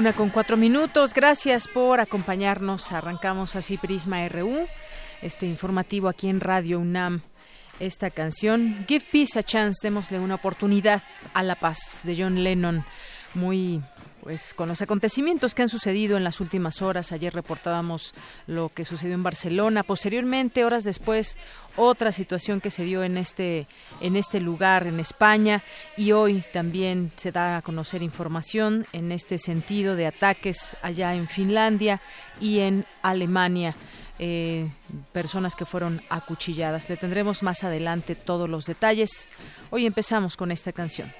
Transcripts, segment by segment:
Una con cuatro minutos. Gracias por acompañarnos. Arrancamos así Prisma RU, este informativo aquí en Radio UNAM. Esta canción, Give Peace a Chance, démosle una oportunidad a la paz de John Lennon. Muy pues con los acontecimientos que han sucedido en las últimas horas. Ayer reportábamos lo que sucedió en Barcelona. Posteriormente, horas después, otra situación que se dio en este en este lugar en España y hoy también se da a conocer información en este sentido de ataques allá en Finlandia y en Alemania. Eh, personas que fueron acuchilladas. Le tendremos más adelante todos los detalles. Hoy empezamos con esta canción.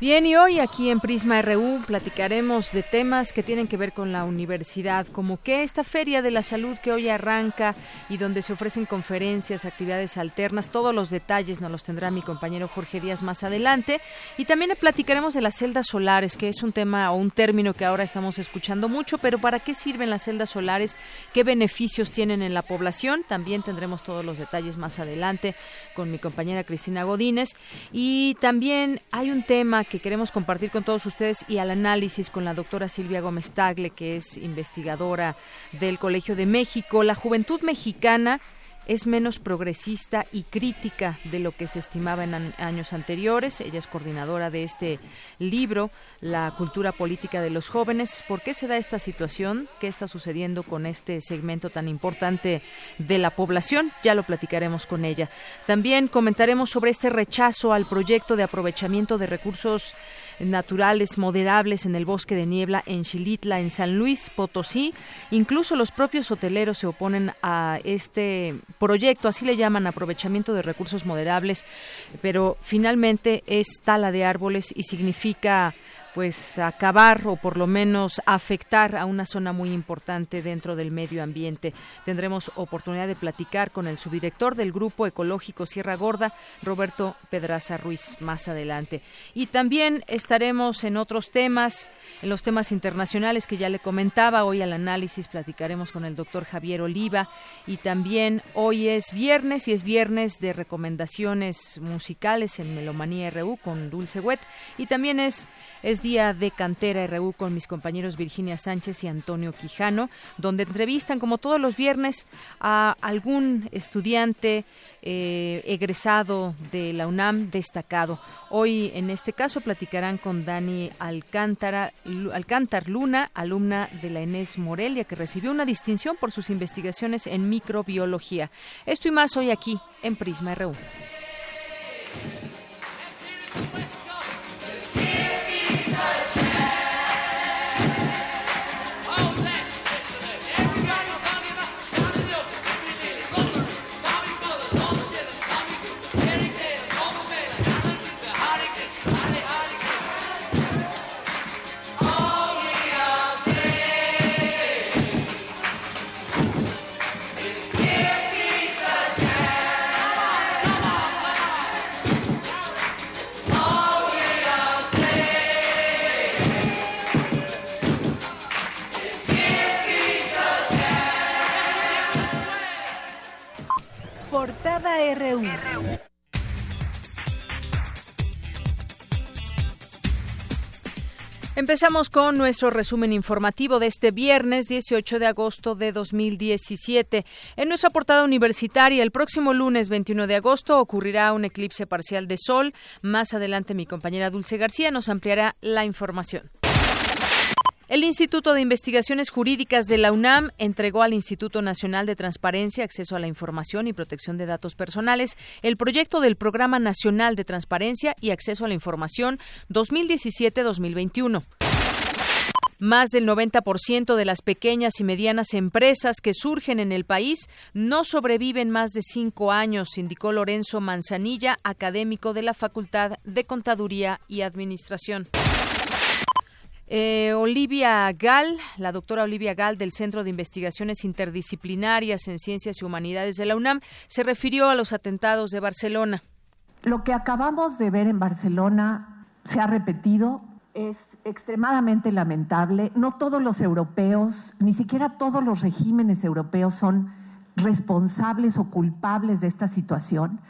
Bien, y hoy aquí en Prisma RU platicaremos de temas que tienen que ver con la universidad, como que esta Feria de la Salud que hoy arranca y donde se ofrecen conferencias, actividades alternas, todos los detalles nos los tendrá mi compañero Jorge Díaz más adelante. Y también platicaremos de las celdas solares, que es un tema o un término que ahora estamos escuchando mucho, pero ¿para qué sirven las celdas solares? ¿Qué beneficios tienen en la población? También tendremos todos los detalles más adelante con mi compañera Cristina Godínez. Y también hay un tema que queremos compartir con todos ustedes y al análisis con la doctora Silvia Gómez Tagle, que es investigadora del Colegio de México. La juventud mexicana es menos progresista y crítica de lo que se estimaba en años anteriores. Ella es coordinadora de este libro, La cultura política de los jóvenes. ¿Por qué se da esta situación? ¿Qué está sucediendo con este segmento tan importante de la población? Ya lo platicaremos con ella. También comentaremos sobre este rechazo al proyecto de aprovechamiento de recursos naturales moderables en el bosque de niebla en Xilitla, en San Luis Potosí. Incluso los propios hoteleros se oponen a este proyecto, así le llaman aprovechamiento de recursos moderables, pero finalmente es tala de árboles y significa pues acabar o por lo menos afectar a una zona muy importante dentro del medio ambiente. Tendremos oportunidad de platicar con el subdirector del Grupo Ecológico Sierra Gorda, Roberto Pedraza Ruiz, más adelante. Y también estaremos en otros temas, en los temas internacionales que ya le comentaba. Hoy al análisis platicaremos con el doctor Javier Oliva y también hoy es viernes y es viernes de recomendaciones musicales en Melomanía RU con Dulce Wet y también es es día de Cantera RU con mis compañeros Virginia Sánchez y Antonio Quijano, donde entrevistan, como todos los viernes, a algún estudiante eh, egresado de la UNAM destacado. Hoy, en este caso, platicarán con Dani Alcántara, Alcántar Luna, alumna de la ENES Morelia, que recibió una distinción por sus investigaciones en microbiología. Esto y más hoy aquí en Prisma RU. Empezamos con nuestro resumen informativo de este viernes 18 de agosto de 2017. En nuestra portada universitaria, el próximo lunes 21 de agosto ocurrirá un eclipse parcial de sol. Más adelante mi compañera Dulce García nos ampliará la información. El Instituto de Investigaciones Jurídicas de la UNAM entregó al Instituto Nacional de Transparencia, Acceso a la Información y Protección de Datos Personales el proyecto del Programa Nacional de Transparencia y Acceso a la Información 2017-2021. Más del 90% de las pequeñas y medianas empresas que surgen en el país no sobreviven más de cinco años, indicó Lorenzo Manzanilla, académico de la Facultad de Contaduría y Administración. Eh, Olivia Gal, la doctora Olivia Gal del Centro de Investigaciones Interdisciplinarias en Ciencias y Humanidades de la UNAM, se refirió a los atentados de Barcelona. Lo que acabamos de ver en Barcelona se ha repetido, es extremadamente lamentable. No todos los europeos, ni siquiera todos los regímenes europeos son responsables o culpables de esta situación,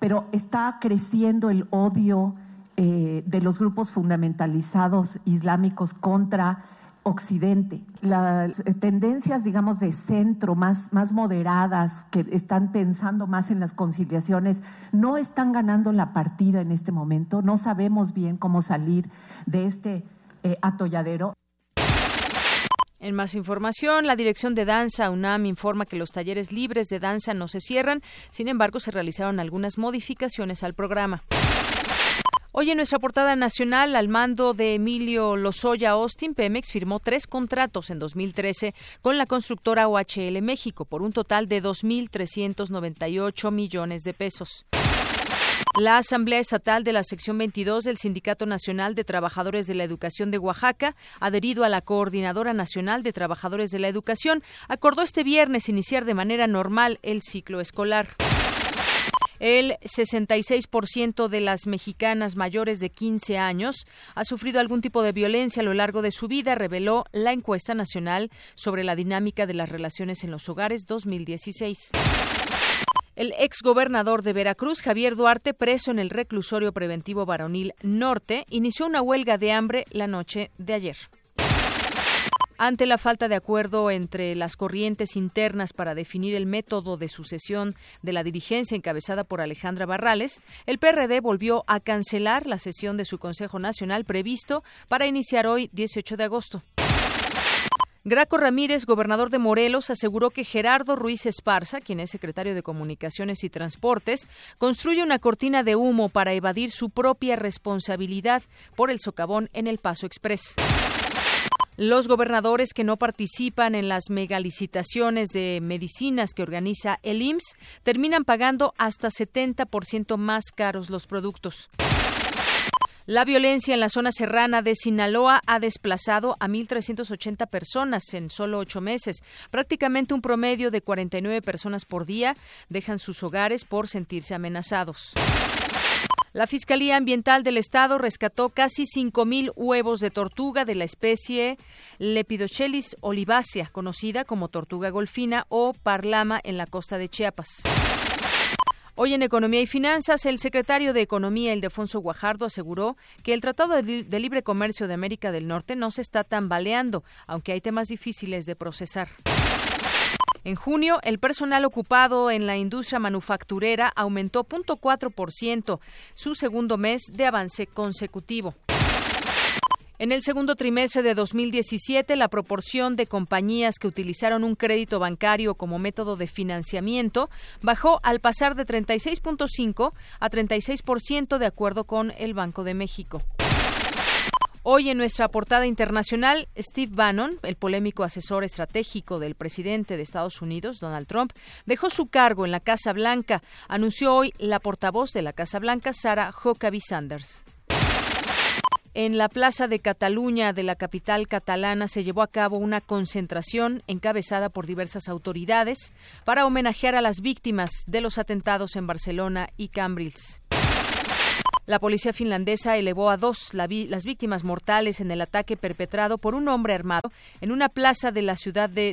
pero está creciendo el odio eh, de los grupos fundamentalizados islámicos contra Occidente. Las tendencias, digamos, de centro, más, más moderadas, que están pensando más en las conciliaciones, no están ganando la partida en este momento. No sabemos bien cómo salir de este eh, atolladero. En más información, la Dirección de Danza UNAM informa que los talleres libres de danza no se cierran, sin embargo se realizaron algunas modificaciones al programa. Hoy en nuestra portada nacional, al mando de Emilio Lozoya Austin, Pemex firmó tres contratos en 2013 con la constructora OHL México por un total de 2.398 millones de pesos. La Asamblea Estatal de la Sección 22 del Sindicato Nacional de Trabajadores de la Educación de Oaxaca, adherido a la Coordinadora Nacional de Trabajadores de la Educación, acordó este viernes iniciar de manera normal el ciclo escolar. El 66% de las mexicanas mayores de 15 años ha sufrido algún tipo de violencia a lo largo de su vida, reveló la encuesta nacional sobre la dinámica de las relaciones en los hogares 2016. El exgobernador de Veracruz, Javier Duarte, preso en el reclusorio preventivo varonil Norte, inició una huelga de hambre la noche de ayer. Ante la falta de acuerdo entre las corrientes internas para definir el método de sucesión de la dirigencia encabezada por Alejandra Barrales, el PRD volvió a cancelar la sesión de su Consejo Nacional previsto para iniciar hoy 18 de agosto. Graco Ramírez, gobernador de Morelos, aseguró que Gerardo Ruiz Esparza, quien es secretario de Comunicaciones y Transportes, construye una cortina de humo para evadir su propia responsabilidad por el socavón en el Paso Express. Los gobernadores que no participan en las megalicitaciones de medicinas que organiza el IMSS terminan pagando hasta 70% más caros los productos. La violencia en la zona serrana de Sinaloa ha desplazado a 1.380 personas en solo ocho meses. Prácticamente un promedio de 49 personas por día dejan sus hogares por sentirse amenazados. La Fiscalía Ambiental del Estado rescató casi 5.000 huevos de tortuga de la especie Lepidochelys olivacea, conocida como tortuga golfina o parlama en la costa de Chiapas. Hoy en Economía y Finanzas, el secretario de Economía, Ildefonso Guajardo, aseguró que el Tratado de Libre Comercio de América del Norte no se está tambaleando, aunque hay temas difíciles de procesar. En junio, el personal ocupado en la industria manufacturera aumentó 0.4%, su segundo mes de avance consecutivo. En el segundo trimestre de 2017, la proporción de compañías que utilizaron un crédito bancario como método de financiamiento bajó al pasar de 36.5 a 36% de acuerdo con el Banco de México. Hoy en nuestra portada internacional, Steve Bannon, el polémico asesor estratégico del presidente de Estados Unidos, Donald Trump, dejó su cargo en la Casa Blanca, anunció hoy la portavoz de la Casa Blanca, Sarah Huckabee Sanders. En la Plaza de Cataluña de la capital catalana se llevó a cabo una concentración encabezada por diversas autoridades para homenajear a las víctimas de los atentados en Barcelona y Cambrils. La policía finlandesa elevó a dos las víctimas mortales en el ataque perpetrado por un hombre armado en una plaza de la ciudad de